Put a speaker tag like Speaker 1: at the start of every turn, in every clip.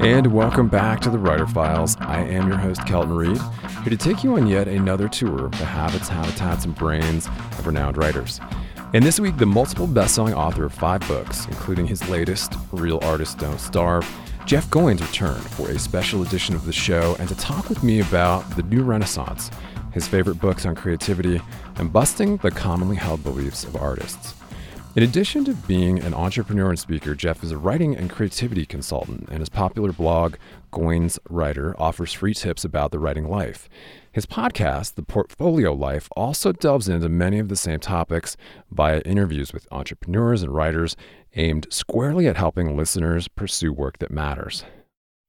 Speaker 1: And welcome back to the Writer Files. I am your host, Kelton Reid, here to take you on yet another tour of the habits, habitats, and brains of renowned writers. And this week, the multiple best-selling author of five books, including his latest, Real Artists Don't Starve, Jeff Goins returned for a special edition of the show and to talk with me about the new renaissance, his favorite books on creativity, and busting the commonly held beliefs of artists. In addition to being an entrepreneur and speaker, Jeff is a writing and creativity consultant, and his popular blog, Goins Writer, offers free tips about the writing life. His podcast, The Portfolio Life, also delves into many of the same topics via interviews with entrepreneurs and writers aimed squarely at helping listeners pursue work that matters.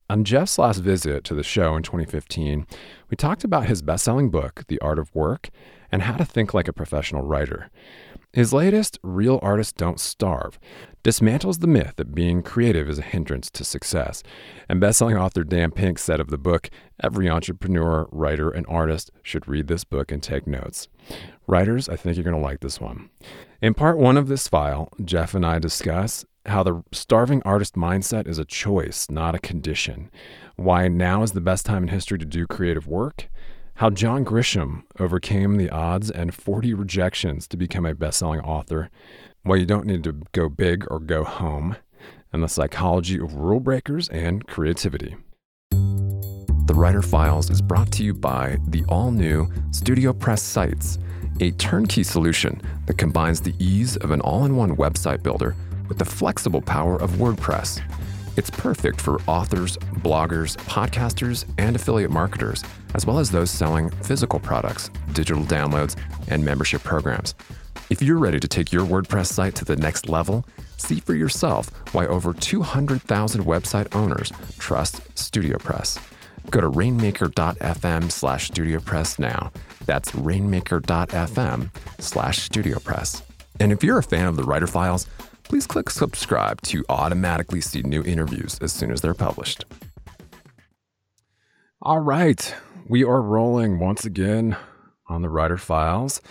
Speaker 1: On Jeff's last visit to the show in 2015, we talked about his best selling book, The Art of Work, and how to think like a professional writer. His latest, Real Artists Don't Starve, dismantles the myth that being creative is a hindrance to success. And bestselling author Dan Pink said of the book, every entrepreneur, writer, and artist should read this book and take notes. Writers, I think you're going to like this one. In part one of this file, Jeff and I discuss how the starving artist mindset is a choice, not a condition, why now is the best time in history to do creative work, how John Grisham overcame the odds and 40 rejections to become a best-selling author, why you don't need to go big or go home, and the psychology of rule breakers and creativity. The Writer Files is brought to you by the all-new StudioPress Sites, a turnkey solution that combines the ease of an all-in-one website builder with the flexible power of WordPress. It's perfect for authors, bloggers, podcasters, and affiliate marketers, as well as those selling physical products, digital downloads, and membership programs. If you're ready to take your WordPress site to the next level, see for yourself why over 200,000 website owners trust StudioPress. Go to rainmaker.fm slash StudioPress now. That's rainmaker.fm slash StudioPress. And if you're a fan of the Writer Files, please click subscribe to automatically see new interviews as soon as they're published. All right, we are rolling once again on the Writer Files.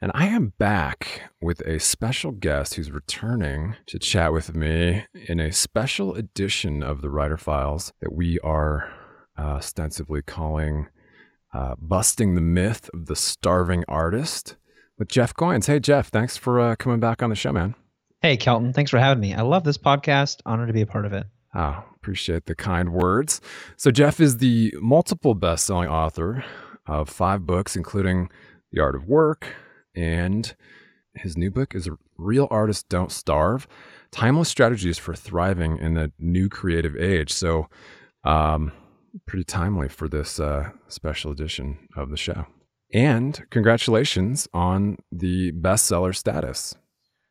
Speaker 1: And I am back with a special guest who's returning to chat with me in a special edition of the Writer Files that we are uh, ostensibly calling uh, Busting the Myth of the Starving Artist with Jeff Goins. Hey, Jeff, thanks for uh, coming back on the show, man.
Speaker 2: Hey, Kelton. Thanks for having me. I love this podcast. Honored to be a part of it.
Speaker 1: Oh, appreciate the kind words. So, Jeff is the multiple best selling author of five books, including The Art of Work, and his new book is Real Artists Don't Starve Timeless Strategies for Thriving in the New Creative Age. So, um, pretty timely for this uh, special edition of the show. And congratulations on the bestseller status.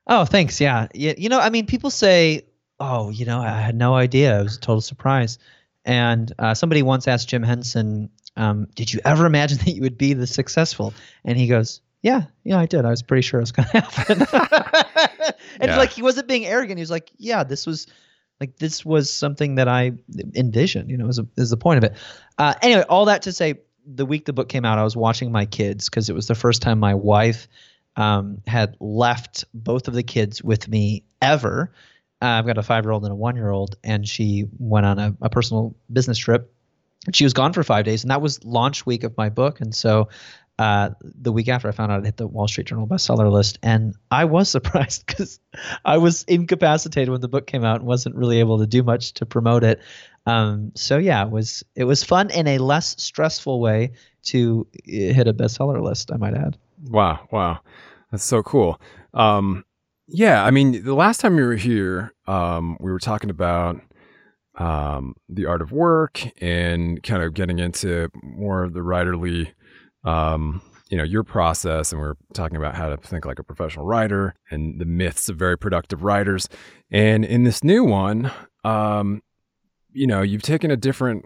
Speaker 2: Oh, thanks. Yeah. yeah. You know, I mean, people say, oh, you know, I had no idea. It was a total surprise. And uh, somebody once asked Jim Henson, um, did you ever imagine that you would be this successful? And he goes, yeah, yeah, I did. I was pretty sure it was going to happen. and yeah. like, he wasn't being arrogant. He was like, yeah, this was like, this was something that I envisioned, you know, is, is the point of it. Uh, anyway, all that to say, the week the book came out, I was watching my kids because it was the first time my wife – um, had left both of the kids with me ever. Uh, I've got a five year old and a one year old, and she went on a, a personal business trip. She was gone for five days, and that was launch week of my book. And so uh, the week after I found out it hit the Wall Street Journal bestseller list, and I was surprised because I was incapacitated when the book came out and wasn't really able to do much to promote it. Um, so yeah, it was it was fun in a less stressful way to hit a bestseller list. I might add.
Speaker 1: Wow, wow, that's so cool. Um, yeah, I mean, the last time you were here, um, we were talking about um, the art of work and kind of getting into more of the writerly um, you know, your process, and we're talking about how to think like a professional writer and the myths of very productive writers. And in this new one, um, you know, you've taken a different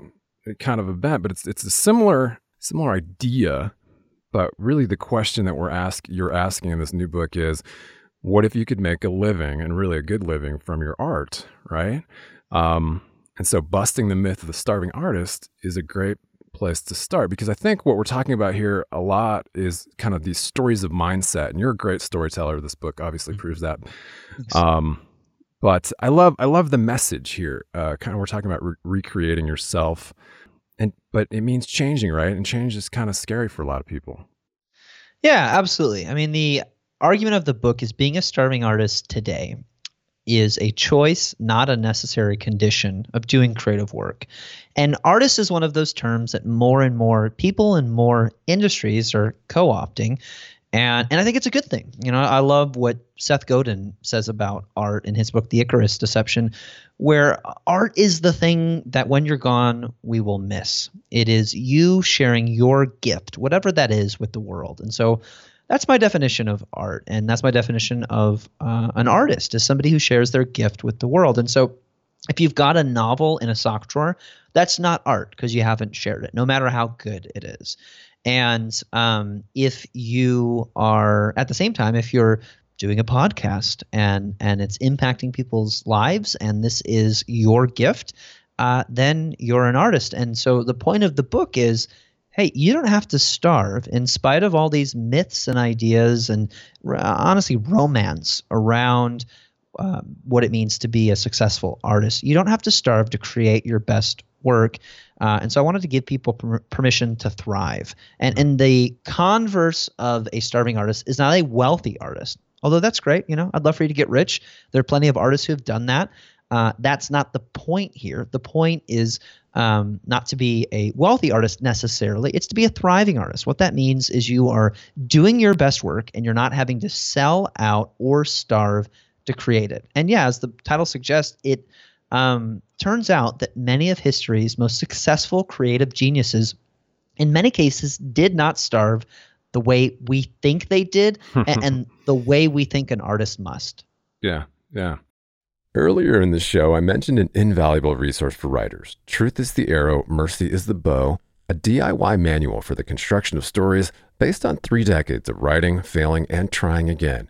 Speaker 1: kind of event, but it's it's a similar similar idea. But really, the question that we're ask you're asking in this new book is, what if you could make a living and really a good living from your art, right? Um, and so, busting the myth of the starving artist is a great place to start because I think what we're talking about here a lot is kind of these stories of mindset. And you're a great storyteller. This book obviously mm-hmm. proves that. Um, but I love I love the message here. Uh, kind of we're talking about re- recreating yourself, and but it means changing, right? And change is kind of scary for a lot of people.
Speaker 2: Yeah, absolutely. I mean, the argument of the book is being a starving artist today is a choice, not a necessary condition of doing creative work. And artist is one of those terms that more and more people and more industries are co opting. And, and I think it's a good thing. You know, I love what Seth Godin says about art in his book, The Icarus Deception, where art is the thing that when you're gone, we will miss. It is you sharing your gift, whatever that is, with the world. And so that's my definition of art and that's my definition of uh, an artist is somebody who shares their gift with the world and so if you've got a novel in a sock drawer that's not art because you haven't shared it no matter how good it is and um, if you are at the same time if you're doing a podcast and and it's impacting people's lives and this is your gift uh, then you're an artist and so the point of the book is hey, you don't have to starve in spite of all these myths and ideas and honestly romance around uh, what it means to be a successful artist. You don't have to starve to create your best work. Uh, and so I wanted to give people per- permission to thrive. And, and the converse of a starving artist is not a wealthy artist. Although that's great, you know, I'd love for you to get rich. There are plenty of artists who have done that. Uh, that's not the point here. The point is um, not to be a wealthy artist necessarily. It's to be a thriving artist. What that means is you are doing your best work and you're not having to sell out or starve to create it. And yeah, as the title suggests, it um, turns out that many of history's most successful creative geniuses, in many cases, did not starve the way we think they did and, and the way we think an artist must.
Speaker 1: Yeah, yeah. Earlier in the show, I mentioned an invaluable resource for writers Truth is the Arrow, Mercy is the Bow, a DIY manual for the construction of stories based on three decades of writing, failing, and trying again.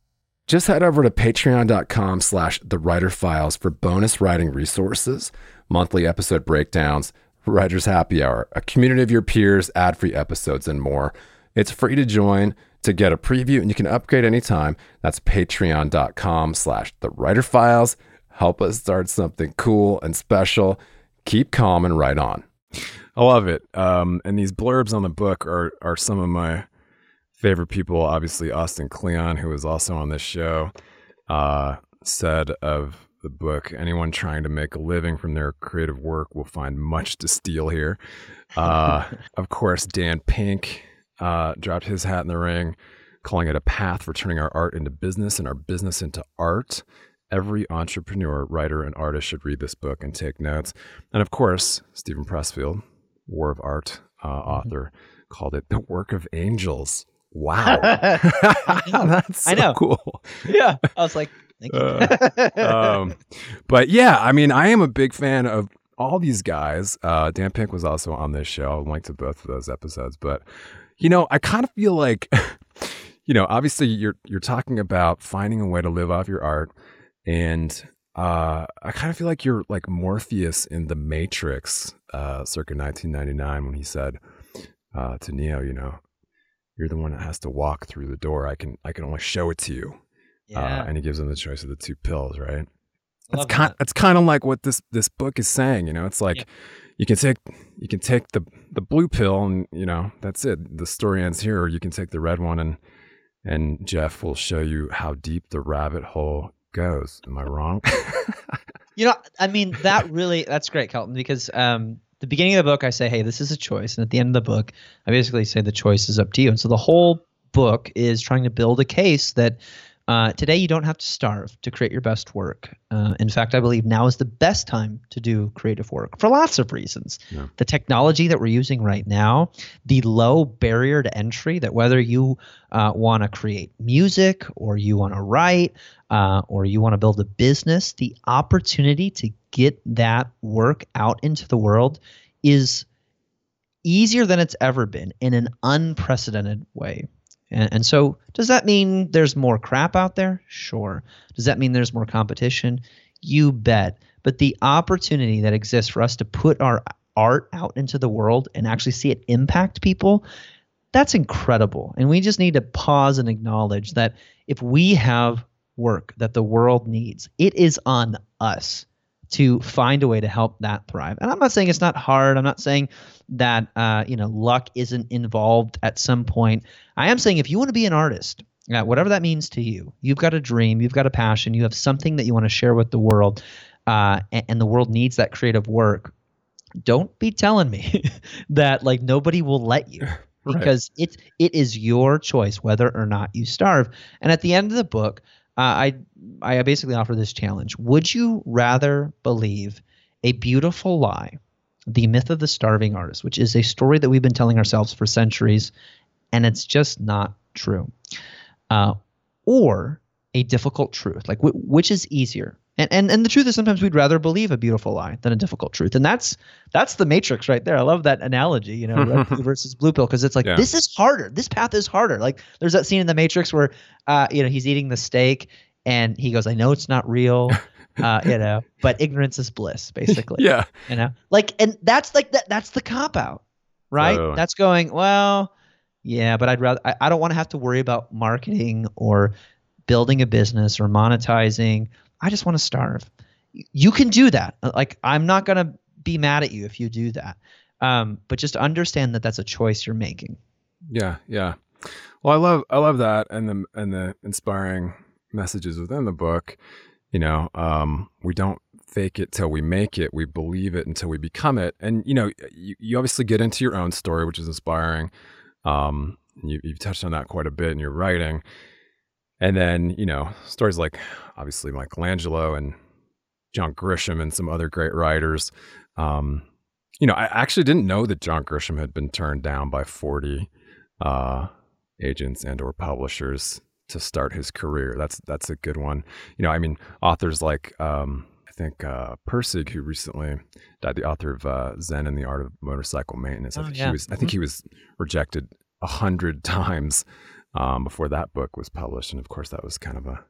Speaker 1: Just head over to patreon.com slash the writer files for bonus writing resources, monthly episode breakdowns, Writers Happy Hour, a community of your peers, ad free episodes, and more. It's free to join to get a preview and you can upgrade anytime. That's patreon.com slash the writer files. Help us start something cool and special. Keep calm and write on. I love it. Um, and these blurbs on the book are are some of my favorite people. Obviously, Austin Kleon, who was also on this show, uh, said of the book, anyone trying to make a living from their creative work will find much to steal here. Uh, of course, Dan Pink uh, dropped his hat in the ring, calling it a path for turning our art into business and our business into art. Every entrepreneur, writer, and artist should read this book and take notes. And of course, Steven Pressfield, War of Art uh,
Speaker 2: Mm-hmm.
Speaker 1: author, called it the work of angels. Wow. That's so
Speaker 2: I know.
Speaker 1: cool.
Speaker 2: yeah. I was like, thank you.
Speaker 1: Uh, um, but yeah, I mean, I am a big fan of all these guys. Uh, Dan Pink was also on this show. I'll link to both of those episodes. But you know, I kind of feel like, you know, obviously you're you're talking about finding a way to live off your art, and uh, I kind of feel like you're like Morpheus in The Matrix, uh, circa 1999, when he said uh, to Neo, you know. You're the one that has to walk through the door. I can I can only show it to you
Speaker 2: yeah.
Speaker 1: uh, and he gives them the choice of the two pills, right? That's kind.
Speaker 2: that.
Speaker 1: That's kind of like what this this book is saying. You know, it's like
Speaker 2: Yeah.
Speaker 1: you can take you can take the the blue pill, and you know that's it. The story ends here. Or you can take the red one, and and Jeff will show you how deep the rabbit hole goes. Am I wrong?
Speaker 2: You know, I mean, that really that's great, Kelton, because um, the beginning of the book I say, hey, this is a choice, and at the end of the book, I basically say the choice is up to you. And so the whole book is trying to build a case that uh, today you don't have to starve to create your best work. Uh, in fact, I believe now is the best time to do creative work for lots of reasons.
Speaker 1: Yeah.
Speaker 2: The technology that we're using right now, the low barrier to entry that whether you uh, want to create music or you want to write uh, or you want to build a business, the opportunity to get that work out into the world is easier than it's ever been in an unprecedented way. And, and so, does that mean there's more crap out there? Sure. Does that mean there's more competition? You bet. But the opportunity that exists for us to put our art out into the world and actually see it impact people, that's incredible. And we just need to pause and acknowledge that if we have work that the world needs, it is on us to find a way to help that thrive. And I'm not saying it's not hard. I'm not saying that uh, you know luck isn't involved at some point. I am saying if you want to be an artist, uh, whatever that means to you, you've got a dream, you've got a passion, you have something that you want to share with the world, uh, and, and the world needs that creative work. Don't be telling me that like nobody will let you
Speaker 1: Right.
Speaker 2: because it's it is your choice whether or not you starve. And at the end of the book, I I basically offer this challenge: Would you rather believe a beautiful lie, the myth of the starving artist, which is a story that we've been telling ourselves for centuries, and it's just not true, uh, or a difficult truth? Like wh- which is easier? And, and and the truth is sometimes we'd rather believe a beautiful lie than a difficult truth, and that's that's the matrix right there. I love that analogy, you know, red pill versus blue pill, because it's like
Speaker 1: Yeah.
Speaker 2: this is harder. This path is harder. Like there's that scene in the Matrix where, uh, you know, he's eating the steak and he goes, "I know it's not real." Uh, you know, but ignorance is bliss, basically.
Speaker 1: yeah.
Speaker 2: You know, like, and that's like that. That's the cop out, right? That's going well. Yeah, but I'd rather. I, I don't want to have to worry about marketing or building a business or monetizing. I just want to starve. You can do that. Like, I'm not gonna be mad at you if you do that. Um, but just understand that that's a choice you're making.
Speaker 1: Yeah, yeah. Well, I love I love that and the and the inspiring messages within the book. You know, um, we don't fake it till we make it. We believe it until we become it. And you know, you, you obviously get into your own story, which is inspiring. Um, you, you've touched on that quite a bit in your writing. And then you know stories like obviously Michelangelo and John Grisham and some other great writers. Um, you know, I actually didn't know that John Grisham had been turned down by 40 uh, agents and or publishers to start his career. That's that's a good one. You know, I mean, authors like um, I think uh, Pirsig, who recently died, the author of uh, Zen and the Art of Motorcycle Maintenance. I
Speaker 2: Oh,
Speaker 1: think
Speaker 2: yeah.
Speaker 1: he was. I think he was rejected a hundred times um, before that book was published, and of course, that was kind of a,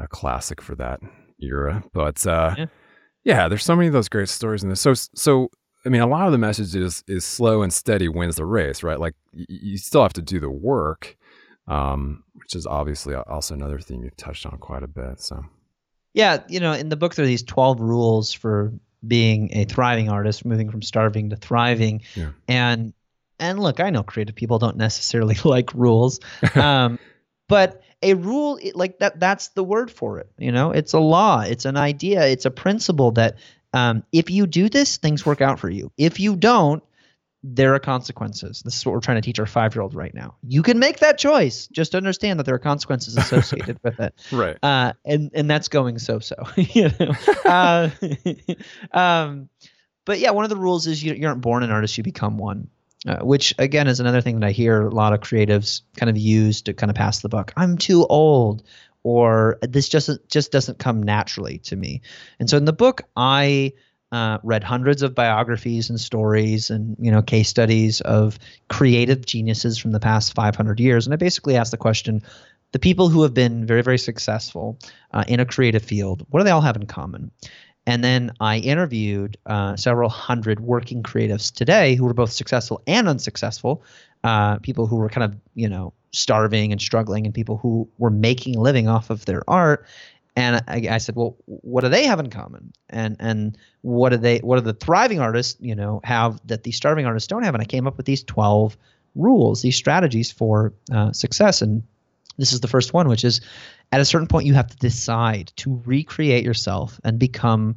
Speaker 1: a classic for that era. But uh,
Speaker 2: Yeah.
Speaker 1: yeah. there's so many of those great stories in this. So so I mean, a lot of the message is is slow and steady wins the race, right? Like y- you still have to do the work, um, which is obviously also another theme you've touched on quite a bit. So,
Speaker 2: yeah, you know, in the book there are these twelve rules for being a thriving artist, moving from starving to thriving,
Speaker 1: Yeah.
Speaker 2: and and look, I know creative people don't necessarily like rules, um, but a rule like that that's the word for it. You know, it's a law, it's an idea, it's a principle that um, if you do this, things work out for you. If you don't, there are consequences. This is what we're trying to teach our five year old right now. You can make that choice. Just understand that there are consequences associated with it
Speaker 1: right.
Speaker 2: uh, and and that's going so so. you know, uh, um, but yeah, one of the rules is you, you aren't born an artist; you become one. Uh, which again is another thing that I hear a lot of creatives kind of use to kind of pass the buck. I'm too old, or this just just doesn't come naturally to me. And so in the book, I uh, read hundreds of biographies and stories and you know case studies of creative geniuses from the past 500 years, and I basically asked the question: the people who have been very very successful uh, in a creative field, what do they all have in common? And then I interviewed uh, several hundred working creatives today who were both successful and unsuccessful, uh, people who were kind of you know starving and struggling, and people who were making a living off of their art. And I, I said, well, what do they have in common? And and what do they what do the thriving artists you know have that the starving artists don't have? And I came up with these twelve rules, these strategies for uh, success. And this is the first one, which is at a certain point you have to decide to recreate yourself and become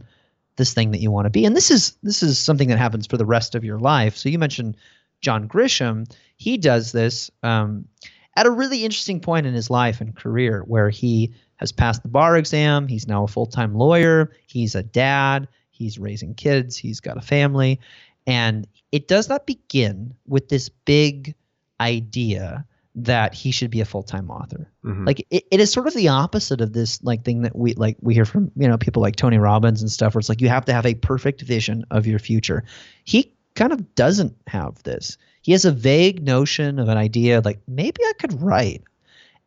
Speaker 2: this thing that you want to be. And this is this is something that happens for the rest of your life. So you mentioned John Grisham. He does this um, at a really interesting point in his life and career where he has passed the bar exam. He's now a full time lawyer. He's a dad. He's raising kids. He's got a family. And it does not begin with this big idea that he should be a full-time author.
Speaker 1: Mhm.
Speaker 2: Like it, it is sort of the opposite of this like thing that we like we hear from, you know, people like Tony Robbins and stuff where it's like you have to have a perfect vision of your future. He kind of doesn't have this. He has a vague notion of an idea like maybe I could write.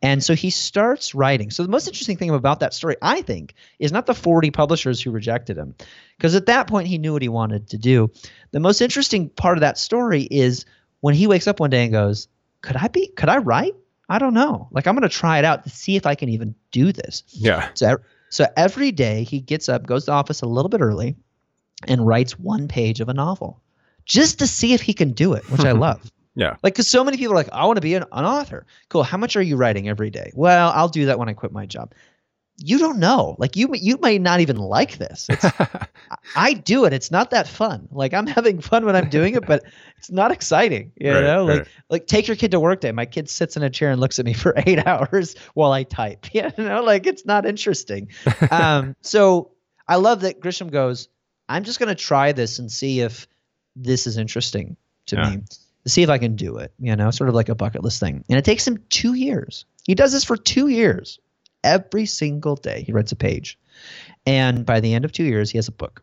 Speaker 2: And so he starts writing. So the most interesting thing about that story, I think, is not the 40 publishers who rejected him, because at that point he knew what he wanted to do. The most interesting part of that story is when he wakes up one day and goes, "Could I be? Could I write? I don't know. Like I'm going to try it out to see if I can even do this."
Speaker 1: yeah.
Speaker 2: So, so every day he gets up, goes to office a little bit early, and writes one page of a novel, just to see if he can do it, which I love.
Speaker 1: Yeah.
Speaker 2: Like, because so many people are like, I want to be an, an author. Cool. How much are you writing every day? Well, I'll do that when I quit my job. You don't know. Like, you you may not even like this. It's, I do it. It's not that fun. Like, I'm having fun when I'm doing it, but it's not exciting. You
Speaker 1: Right,
Speaker 2: know, like
Speaker 1: right.
Speaker 2: like take your kid to work day. My kid sits in a chair and looks at me for eight hours while I type. You know, like it's not interesting. um, so I love that Grisham goes. I'm just going to try this and see if this is interesting to
Speaker 1: Yeah.
Speaker 2: me. To see if I can do it. You know, sort of like a bucket list thing. And it takes him two years. He does this for two years. Every single day, he writes a page, and by the end of two years, he has a book.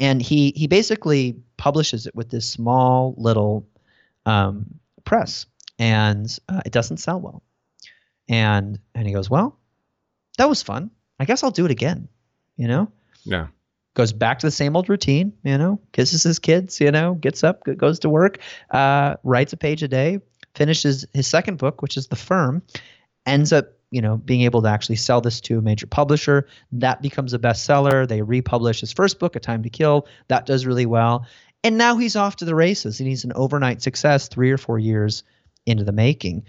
Speaker 2: And he he basically publishes it with this small little um, press, and uh, it doesn't sell well. And and he goes, well, that was fun. I guess I'll do it again. You know,
Speaker 1: Yeah.
Speaker 2: goes back to the same old routine. You know, kisses his kids. You know, gets up, goes to work, uh, writes a page a day, finishes his second book, which is The Firm, ends up you know being able to actually sell this to a major publisher. That becomes a bestseller. They republish his first book, A Time to Kill. That does really well. And now he's off to the races and he's an overnight success three or four years into the making.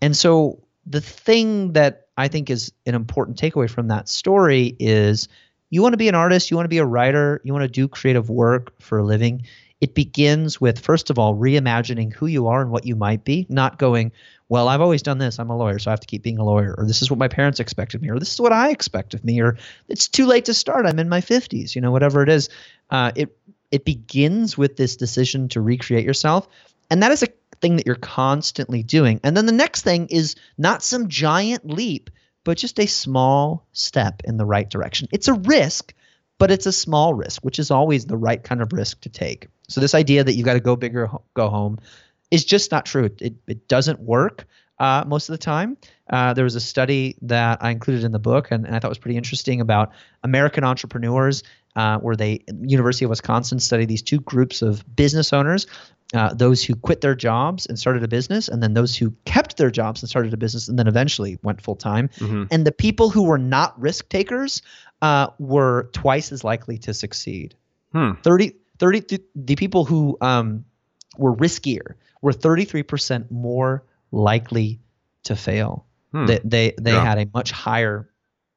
Speaker 2: And so the thing that I think is an important takeaway from that story is you want to be an artist, you want to be a writer, you want to do creative work for a living. It begins with, first of all, reimagining who you are and what you might be, not going, well, I've always done this. I'm a lawyer, so I have to keep being a lawyer. Or this is what my parents expect of me. Or this is what I expect of me. Or it's too late to start. I'm in my 50s. You know, whatever it is. Uh, it it begins with this decision to recreate yourself, and that is a thing that you're constantly doing. And then the next thing is not some giant leap, but just a small step in the right direction. It's a risk, but it's a small risk, which is always the right kind of risk to take. So this idea that you got to go big or go home is just not true. It, it doesn't work uh, most of the time. Uh, there was a study that I included in the book, and, and I thought was pretty interesting about American entrepreneurs. uh, where they University of Wisconsin studied these two groups of business owners. Uh, those who quit their jobs and started a business, and then those who kept their jobs and started a business, and then eventually went full time.
Speaker 1: Mhm.
Speaker 2: And the people who were not risk takers uh, were twice as likely to succeed.
Speaker 1: Hmm.
Speaker 2: 30, 30 th- the people who um, were riskier were 33% more likely to fail.
Speaker 1: Hmm.
Speaker 2: They they, they
Speaker 1: Yeah.
Speaker 2: had a much higher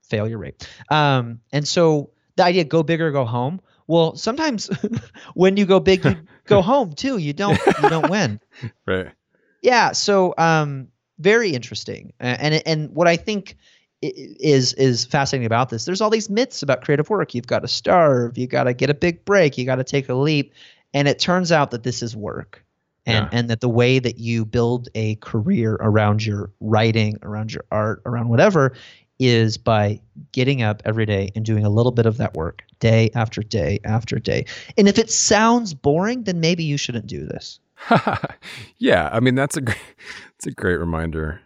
Speaker 2: failure rate. Um, and so the idea go big or go home. Well, sometimes when you go big, you go home too. You don't you don't win.
Speaker 1: Right.
Speaker 2: Yeah. So um, very interesting. And and what I think is is fascinating about this, there's all these myths about creative work. You've got to starve. You got to get a big break. You got to take a leap. And it turns out that this is work. And,
Speaker 1: Yeah.
Speaker 2: and that the way that you build a career around your writing, around your art, around whatever, is by getting up every day and doing a little bit of that work day after day after day. And if it sounds boring, then maybe you shouldn't do this.
Speaker 1: yeah, I mean that's a great, it's a great reminder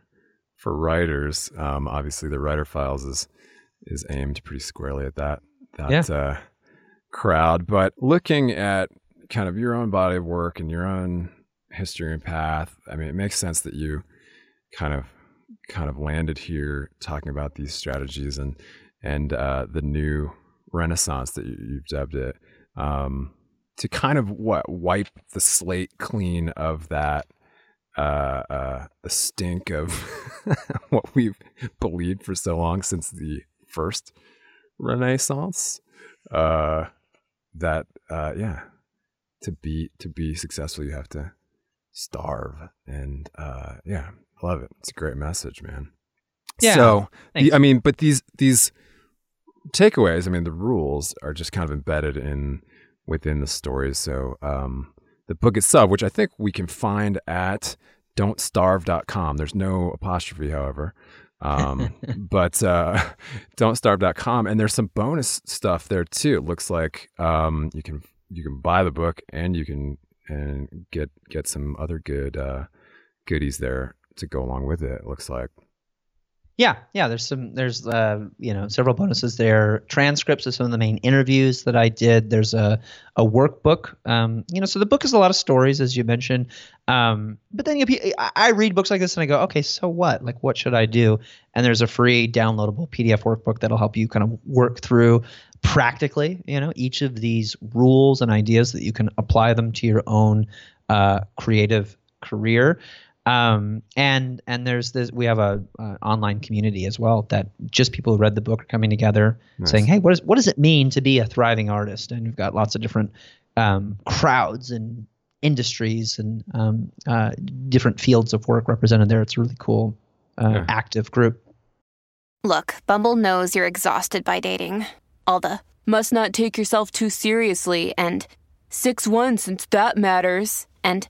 Speaker 1: for writers. Um, obviously, the writer files is is aimed pretty squarely at that that uh, crowd. But looking at kind of your own body of work and your own history and path, I mean, it makes sense that you kind of kind of landed here talking about these strategies and and uh, the new renaissance that you, you've dubbed it. Um, to kind of what wipe the slate clean of that uh, uh, the stink of what we've believed for so long since the first Renaissance. Uh, that uh, yeah, to be to be successful, you have to starve, and uh, yeah, I love it. It's a great message, man.
Speaker 2: Yeah,
Speaker 1: So
Speaker 2: thanks.
Speaker 1: I mean, but these these takeaways, I mean, the rules are just kind of embedded in within the stories. So um, the book itself, which I think we can find at don'tstarve.com. There's no apostrophe, however. Um, but uh, don'tstarve.com. And there's some bonus stuff there too. It looks like um, you can you can buy the book and you can and get get some other good uh, goodies there to go along with it. It looks like.
Speaker 2: Yeah, yeah. There's some. There's uh, you know, several bonuses there. Transcripts of some of the main interviews that I did. There's a a workbook. Um, you know, so the book is a lot of stories, as you mentioned. Um, but then you, I I read books like this and I go, okay, so what? Like, what should I do? And there's a free downloadable PDF workbook that'll help you kind of work through practically. You know, each of these rules and ideas that you can apply them to your own uh, creative career um, and and there's this we have a, uh online community as well that just people who read the book are coming together
Speaker 1: Nice.
Speaker 2: saying hey what is what does it mean to be a thriving artist and we've got lots of different um, crowds and industries and um, uh, different fields of work represented there it's a really cool uh,
Speaker 1: Yeah.
Speaker 2: active group
Speaker 3: Look, Bumble knows you're exhausted by dating. All the must not take yourself too seriously and 6 1 since that matters. And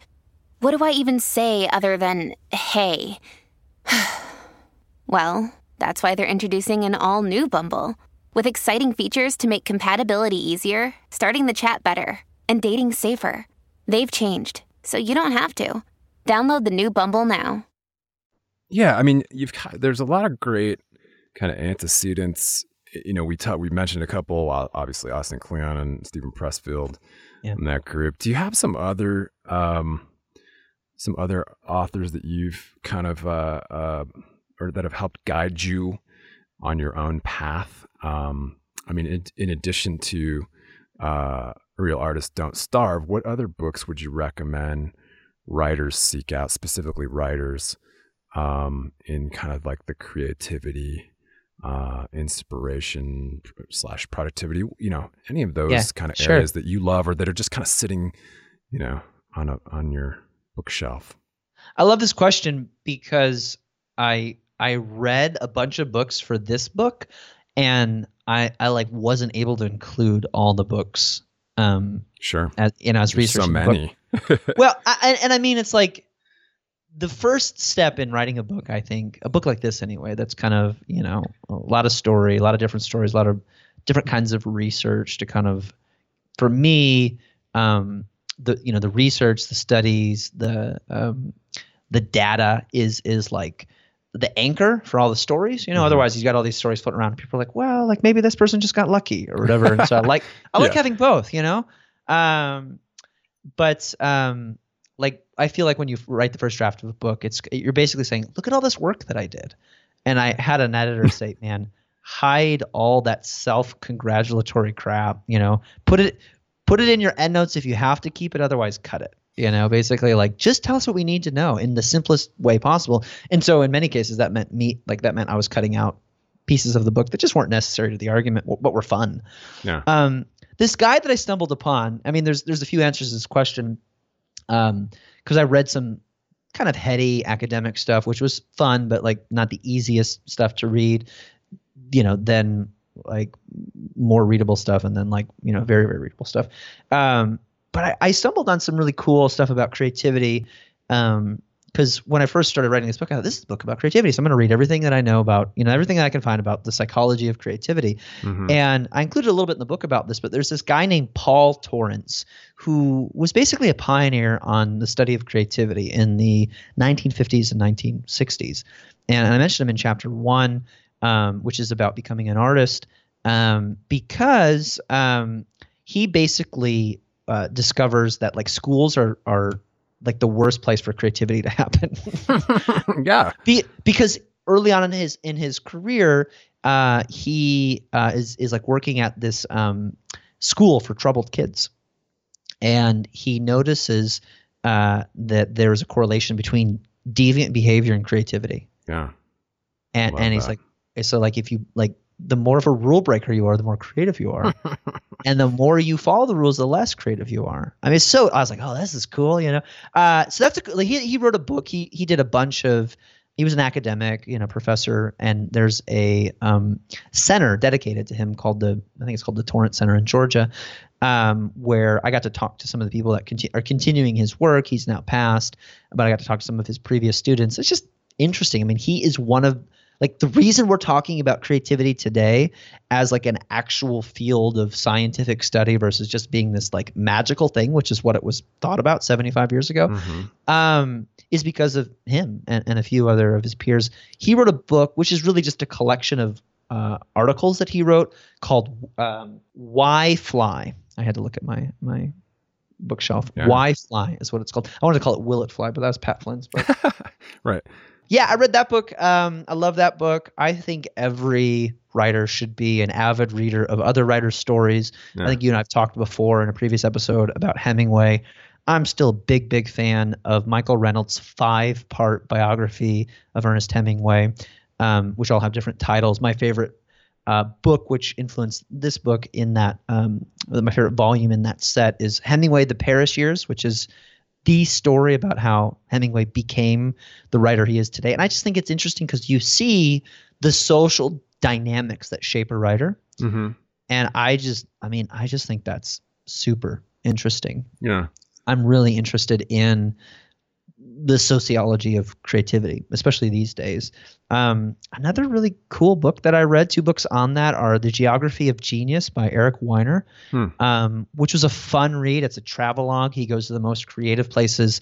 Speaker 3: what do I even say other than hey? well, that's why they're introducing an all new Bumble with exciting features to make compatibility easier, starting the chat better, and dating safer. They've changed, so you don't have to. Download the new Bumble now.
Speaker 1: Yeah, I mean, you've got, there's a lot of great kind of antecedents. You know, we ta- we mentioned a couple, obviously Austin Kleon and Steven Pressfield
Speaker 2: Yeah.
Speaker 1: in that group. Do you have some other um, some other authors that you've kind of uh, uh, or that have helped guide you on your own path? Um, I mean, in, in addition to uh, Real Artists Don't Starve, what other books would you recommend writers seek out, specifically writers? um, in kind of like the creativity, uh, inspiration slash productivity. You know, any of those
Speaker 2: Yeah,
Speaker 1: kind of
Speaker 2: sure.
Speaker 1: areas that you love or that are just kind of sitting, you know, on a on your bookshelf.
Speaker 2: I love this question because I I read a bunch of books for this book and I I like wasn't able to include all the books um
Speaker 1: Sure,
Speaker 2: as you know as
Speaker 1: there's
Speaker 2: research
Speaker 1: so many.
Speaker 2: well I, and, and I mean it's like the first step in writing a book I think a book like this anyway that's kind of you know a lot of story a lot of different stories a lot of different kinds of research to kind of for me um the you know the research the studies the um the data is is like the anchor for all the stories. You know,
Speaker 1: Mhm.
Speaker 2: otherwise you've got all these stories floating around. And people are like, well, like maybe this person just got lucky or whatever. And so I like I like
Speaker 1: Yeah.
Speaker 2: having both. You know, um, but um, like I feel like when you write the first draft of a book, it's you're basically saying, look at all this work that I did. And I had an editor say, man, hide all that self-congratulatory crap. You know, put it put it in your endnotes if you have to keep it. Otherwise, cut it. You know, basically like just tell us what we need to know in the simplest way possible. And so in many cases that meant me like that meant I was cutting out pieces of the book that just weren't necessary to the argument but were fun.
Speaker 1: Yeah.
Speaker 2: Um, this guy that I stumbled upon, I mean, there's there's a few answers to this question, um, because I read some kind of heady academic stuff, which was fun, but like not the easiest stuff to read. You know, then like more readable stuff, and then like you know very very readable stuff. Um, but I, I stumbled on some really cool stuff about creativity. Um, because when I first started writing this book, I thought this is a book about creativity. So I'm going to read everything that I know about, you know, everything that I can find about the psychology of creativity.
Speaker 1: Mhm.
Speaker 2: And I included a little bit in the book about this, but there's this guy named Paul Torrance who was basically a pioneer on the study of creativity in the 1950s and 1960s. And I mentioned him in chapter one, um, which is about becoming an artist, um, because um, he basically uh, discovers that like schools are are like the worst place for creativity to happen.
Speaker 1: yeah.
Speaker 2: Be, because early on in his in his career, uh, he uh, is is like working at this um, school for troubled kids, and he notices uh, that there is a correlation between deviant behavior and creativity.
Speaker 1: Yeah.
Speaker 2: And
Speaker 1: Love
Speaker 2: and he's
Speaker 1: that.
Speaker 2: like, so like if you like the more of a rule breaker you are, the more creative you are. and the more you follow the rules, the less creative you are. I mean, so I was like, oh, this is cool, you know. Uh, so that's a, like he he wrote a book. He he did a bunch of. He was an academic, you know, professor, and there's a um, center dedicated to him called the I think it's called the Torrance Center in Georgia, um, where I got to talk to some of the people that conti- are continuing his work. He's now passed, but I got to talk to some of his previous students. It's just interesting. I mean, he is one of like the reason we're talking about creativity today as like an actual field of scientific study versus just being this like magical thing, which is what it was thought about 75 years ago,
Speaker 1: Mhm.
Speaker 2: um, is because of him and, and a few other of his peers. He wrote a book, which is really just a collection of uh, articles that he wrote called um, "Why Fly." I had to look at my my bookshelf.
Speaker 1: Yeah.
Speaker 2: "Why Fly" is what it's called. I wanted to call it "Will It Fly," but that was Pat Flynn's book
Speaker 1: right.
Speaker 2: Yeah, I read that book. Um, I love that book. I think every writer should be an avid reader of other writers' stories.
Speaker 1: Yeah.
Speaker 2: I think you and I've talked before in a previous episode about Hemingway. I'm still a big, big fan of Michael Reynolds' five part biography of Ernest Hemingway, um, which all have different titles. My favorite uh, book, which influenced this book in that, um, my favorite volume in that set is Hemingway, The Paris Years, which is the story about how Hemingway became the writer he is today. And I just think it's interesting because you see the social dynamics that shape a writer.
Speaker 1: hmm
Speaker 2: And I just, I mean, I just think that's super interesting.
Speaker 1: Yeah.
Speaker 2: I'm really interested in the sociology of creativity, especially these days. Um, another really cool book that I read, two books on that, are The Geography of Genius by Eric Weiner,
Speaker 1: Hmm.
Speaker 2: um, which was a fun read. It's a travelogue. He goes to the most creative places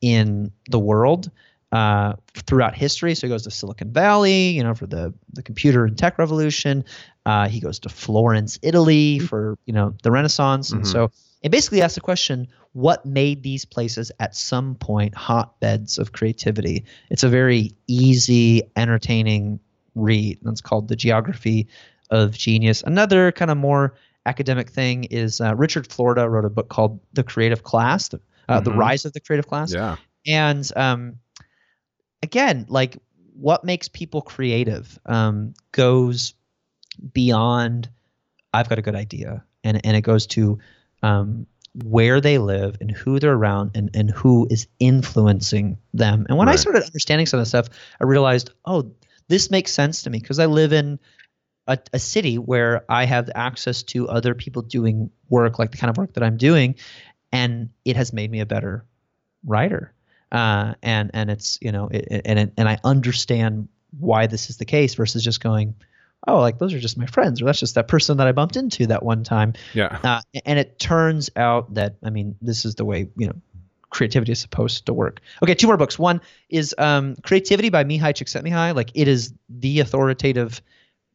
Speaker 2: in the world uh, throughout history. So he goes to Silicon Valley, you know, for the the computer and tech revolution. Uh, he goes to Florence, Italy, for you know the Renaissance, and
Speaker 1: Mhm.
Speaker 2: so it basically asks the question: What made these places at some point hotbeds of creativity? It's a very easy, entertaining read. It's called The Geography of Genius. Another kind of more academic thing is uh, Richard Florida wrote a book called The Creative Class, the, uh, The
Speaker 1: Mhm.
Speaker 2: Rise of the Creative Class
Speaker 1: Yeah.
Speaker 2: and um, again like what makes people creative um, goes beyond i've got a good idea and, and it goes to um, where they live and who they're around and, and who is influencing them. And when i started understanding some of this stuff i realized oh this makes sense to me because i live in a, a city where i have access to other people doing work like the kind of work that i'm doing and it has made me a better writer. Uh, and and it's you know it, it- and it, and I understand why this is the case versus just going oh like those are just my friends or that's just that person that I bumped into that one time
Speaker 1: Yeah.
Speaker 2: uh, and it turns out that I mean this is the way you know creativity is supposed to work. Okay, two more books. One is um, Creativity by Mihaly Csikszentmihalyi. Like it is the authoritative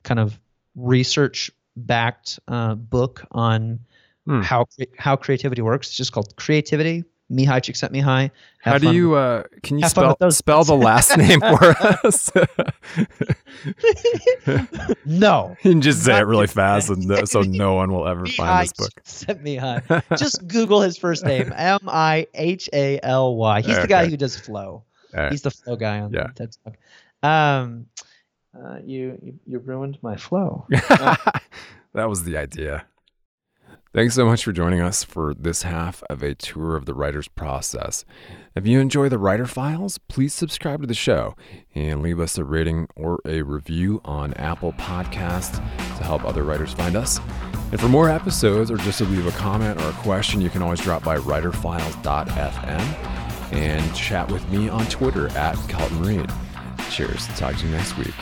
Speaker 2: kind of research backed uh, book on
Speaker 1: Hmm.
Speaker 2: how how creativity works. It's just called Creativity. Mihaly Csikszentmihalyi.
Speaker 1: How do you uh, can you spell spell the last name for us?
Speaker 2: no.
Speaker 1: you can just say it really fast, and no, so no one will ever find this book.
Speaker 2: Csikszentmihalyi. Just Google his first name. M I H A L Y. He's the guy who does flow.
Speaker 1: Right.
Speaker 2: He's the flow guy on
Speaker 1: Yeah.
Speaker 2: TED Talk. Um, uh, you, you you ruined my flow.
Speaker 1: that was the idea. Thanks so much for joining us for this half of a tour of the writer's process. If you enjoy the Writer Files, please subscribe to the show and leave us a rating or a review on Apple Podcasts to help other writers find us. And for more episodes or just to leave a comment or a question, you can always drop by writerfiles.fm and chat with me on Twitter at Kelton Reid. Cheers. Talk to you next week.